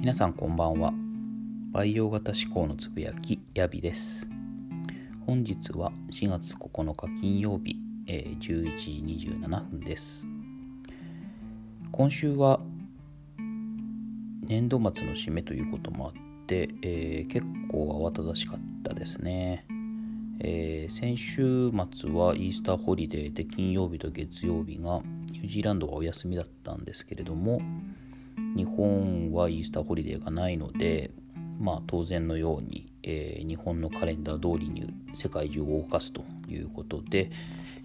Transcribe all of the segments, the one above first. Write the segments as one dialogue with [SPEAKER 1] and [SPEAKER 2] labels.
[SPEAKER 1] 皆さんこんばんは。培養型思考のつぶやきヤビです。本日は4月9日金曜日、えー、11時27分です。今週は年度末の締めということもあって、えー、結構慌ただしかったですね。えー、先週末はイースターホリデーで金曜日と月曜日がニュージーランドはお休みだったんですけれども日本はイースターホリデーがないのでまあ当然のように、えー、日本のカレンダー通りに世界中を動かすということで、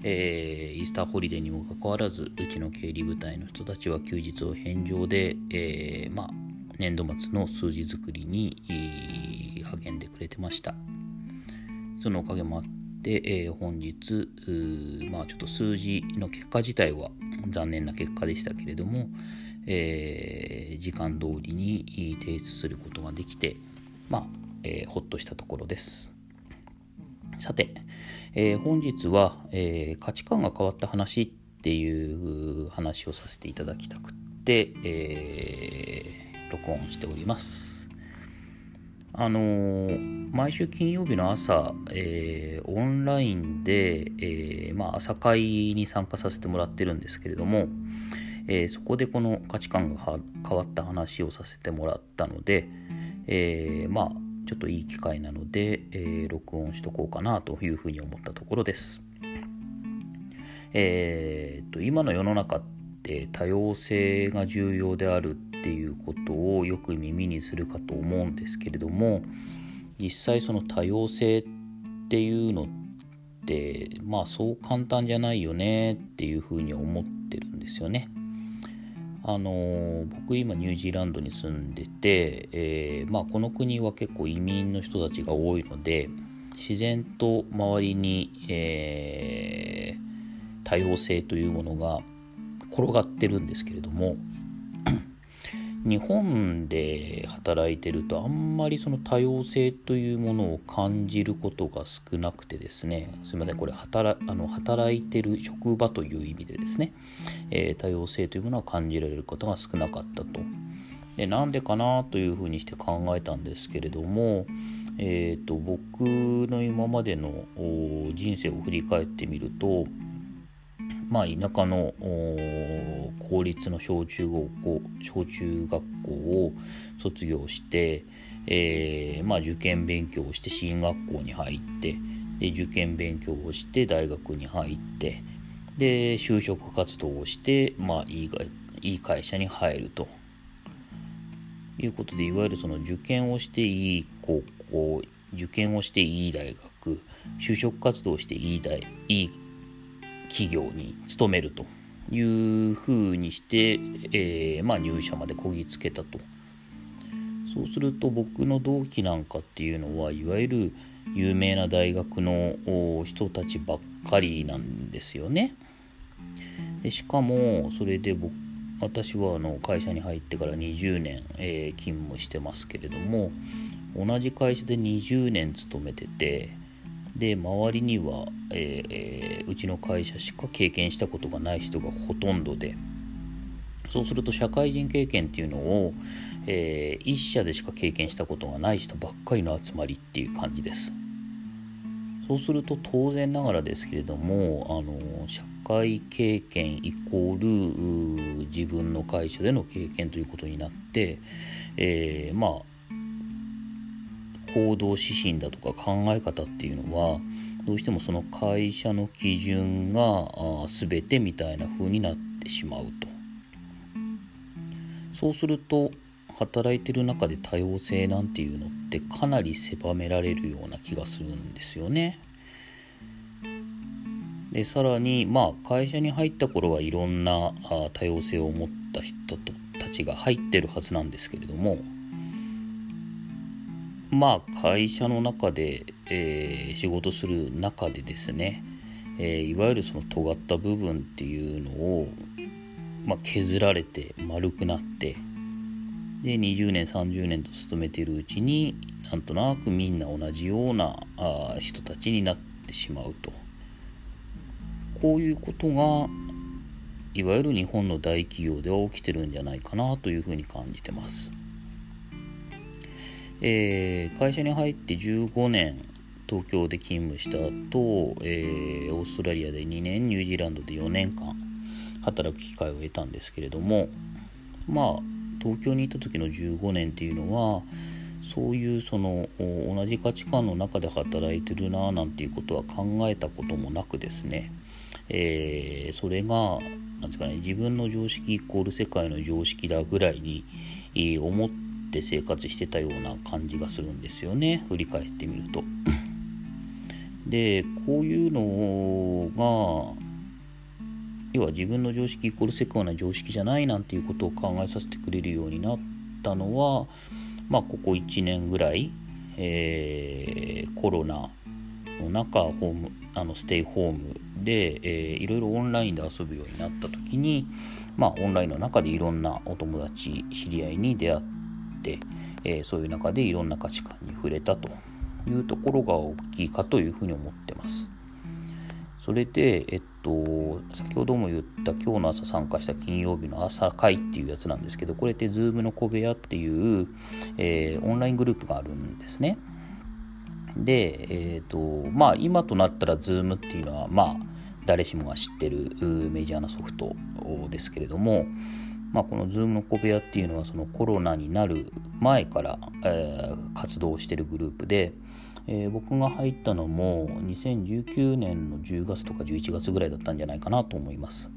[SPEAKER 1] えー、イースターホリデーにもかかわらずうちの経理部隊の人たちは休日を返上で、えー、まあ年度末の数字作りに励んでくれてました。そのおかげもあって、え、本日まあちょっと数字の結果自体は残念な結果でしたけれども、えー、時間通りに提出することができてまあ、えー、ほっとしたところです。さて、えー、本日は、えー、価値観が変わった話っていう話をさせていただきたくって、えー、録音しております。あのー、毎週金曜日の朝、えー、オンラインで、えー、まあ、朝会に参加させてもらってるんですけれども、えそこでこの価値観が変わった話をさせてもらったので、えまあちょっといい機会なので、え録音しとこうかなというふうに思ったところです。えーと今の世の中って多様性が重要であるっていうことをよく耳にするかと思うんですけれども実際その多様性っていうのってまあそう簡単じゃないよねっていうふうに思ってるんですよね。あの僕今ニュージーランドに住んでて、えー、まあ、この国は結構移民の人たちが多いので自然と周りに、えー、多様性というものが転がってるんですけれども日本で働いてるとあんまりその多様性というものを感じることが少なくてですねすみませんこれ働あの働いてる職場という意味でですね、えー、多様性というものは感じられることが少なかったと。でなんでかなというふうにして考えたんですけれども、えーと僕の今までの人生を振り返ってみるとまあ、田舎の公立の小中学校小中学校を卒業して、えー、まあ、受験勉強をして進学校に入ってで受験勉強をして大学に入ってで就職活動をして、まあ、いいいい会社に入ると。いうことでいわゆるその受験をしていい高校受験をしていい大学就職活動をしていい大いい企業に勤めるというふうにして、えー、まあ、入社までこぎつけたと。そうすると僕の同期なんかっていうのはいわゆる有名な大学の人たちばっかりなんですよね。でしかもそれで僕私はあの会社に入ってから20年、えー、勤務してますけれども同じ会社で20年勤めててで周りには、えー、うちの会社しか経験したことがない人がほとんどでそうすると社会人経験っていうのを、えー、一社でしか経験したことがない人ばっかりの集まりっていう感じです。そうすると当然ながらですけれどもあの社会経験イコール自分の会社での経験ということになって、えー、まあ行動指針だとか考え方っていうのはどうしてもその会社の基準が全てみたいな風になってしまうとそうすると働いてる中で多様性なんていうのってかなり狭められるような気がするんですよね。でさらにまあ会社に入った頃はいろんな多様性を持った人たちが入ってるはずなんですけれどもまあ会社の中で、えー、仕事する中でですね、えー、いわゆるその尖った部分っていうのを、まあ、削られて丸くなってで20年30年と勤めているうちになんとなくみんな同じようなあ人たちになってしまうとこういうことがいわゆる日本の大企業では起きてるんじゃないかなというふうに感じてます。えー、会社に入って15年東京で勤務した後、えー、オーストラリアで2年ニュージーランドで4年間働く機会を得たんですけれどもまあ東京にいた時の15年っていうのはそういうその同じ価値観の中で働いてるななんていうことは考えたこともなくですね、えー、それがなんですかね自分の常識イコール世界の常識だぐらいに思って生活してたような感じがするんですよね振り返ってみると。でこういうのが要は自分の常識イコール世界の常識じゃないなんていうことを考えさせてくれるようになったのはまあここ1年ぐらい、えー、コロナの中ホームあのステイホームで、えー、いろいろオンラインで遊ぶようになった時にまあオンラインの中でいろんなお友達知り合いに出会って、え、そういう中でいろんな価値観に触れたというところが大きいかというふうに思ってます。それで、えっと、先ほども言った今日の朝参加した金曜日の朝会っていうやつなんですけど、これって Zoom の小部屋っていう、えー、オンライングループがあるんですね。で、えっ、ー、と、まあ今となったら Zoom っていうのは、まあ誰しもが知ってるメジャーなソフトですけれども、まあ、この Zoom の小部屋っていうのはそのコロナになる前から、えー、活動してるグループで、えー、僕が入ったのも2019年の10月とか11月ぐらいだったんじゃないかなと思います。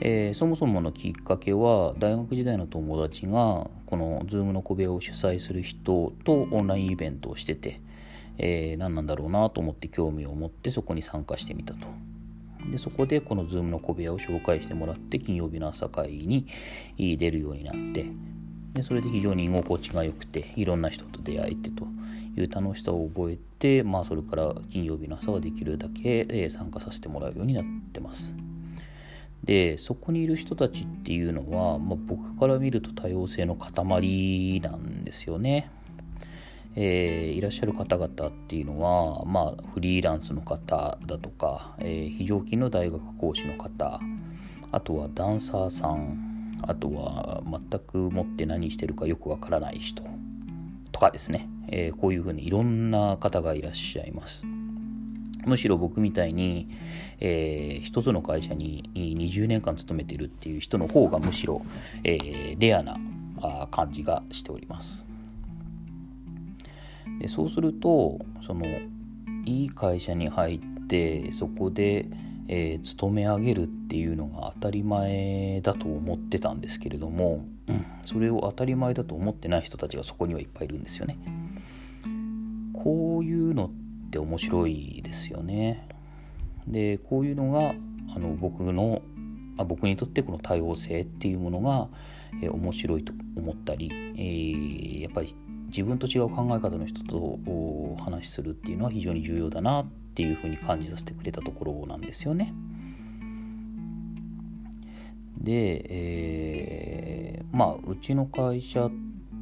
[SPEAKER 1] えー、そもそものきっかけは大学時代の友達がこの Zoom の小部屋を主催する人とオンラインイベントをしてて、えー、何なんだろうなと思って興味を持ってそこに参加してみたと。でそこでこの Zoom の小部屋を紹介してもらって金曜日の朝会に出るようになってでそれで非常に居心地が良くていろんな人と出会えてという楽しさを覚えて、まあ、それから金曜日の朝はできるだけ、参加させてもらうようになってます。でそこにいる人たちっていうのは、まあ、僕から見ると多様性の塊なんですよね。えー、いらっしゃる方々っていうのは、まあ、フリーランスの方だとか、えー、非常勤の大学講師の方あとはダンサーさんあとは全く持って何してるかよくわからない人とかですね、えー、こういうふうにいろんな方がいらっしゃいます。むしろ僕みたいに、えー、一つの会社に20年間勤めてるっていう人の方がむしろ、えー、レアな感じがしております。でそうするとそのいい会社に入ってそこで、えー、勤め上げるっていうのが当たり前だと思ってたんですけれども、うん、それを当たり前だと思ってない人たちがそこにはいっぱいいるんですよね。こういうのって面白いですよね。でこういうのがあの僕のあ僕にとってこの多様性っていうものが、えー、面白いと思ったり、えー、やっぱり自分と違う考え方の人とお話しするっていうのは非常に重要だなっていうふうに感じさせてくれたところなんですよね。で、えー、まあうちの会社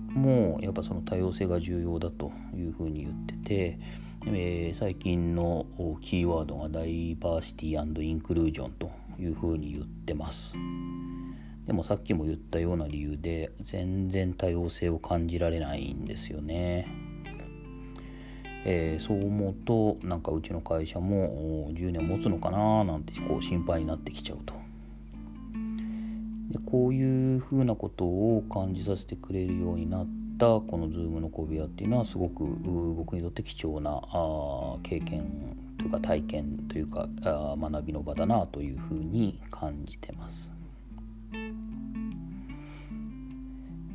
[SPEAKER 1] もやっぱその多様性が重要だというふうに言ってて、えー、最近のキーワードがダイバーシティインクルージョンというふうに言ってます。でもさっきも言ったような理由で全然多様性を感じられないんですよね。えー、そう思うとなんかうちの会社も10年持つのかななんてこう心配になってきちゃうと。でこういうふうなことを感じさせてくれるようになったこの Zoom の小部屋っていうのはすごく僕にとって貴重なあ経験というか体験というかあ学びの場だなというふうに感じてます。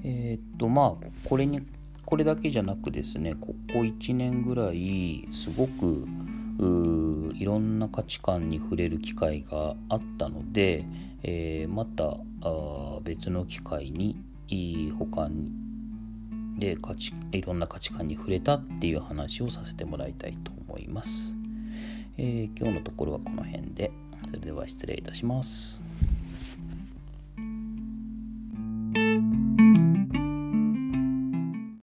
[SPEAKER 1] えー、っとまあこれにこれだけじゃなくですねここ1年ぐらいすごくいろんな価値観に触れる機会があったので、えー、また別の機会に他にで価値いろんな価値観に触れたっていう話をさせてもらいたいと思います、えー、今日のところはこの辺で。それでは失礼いたします。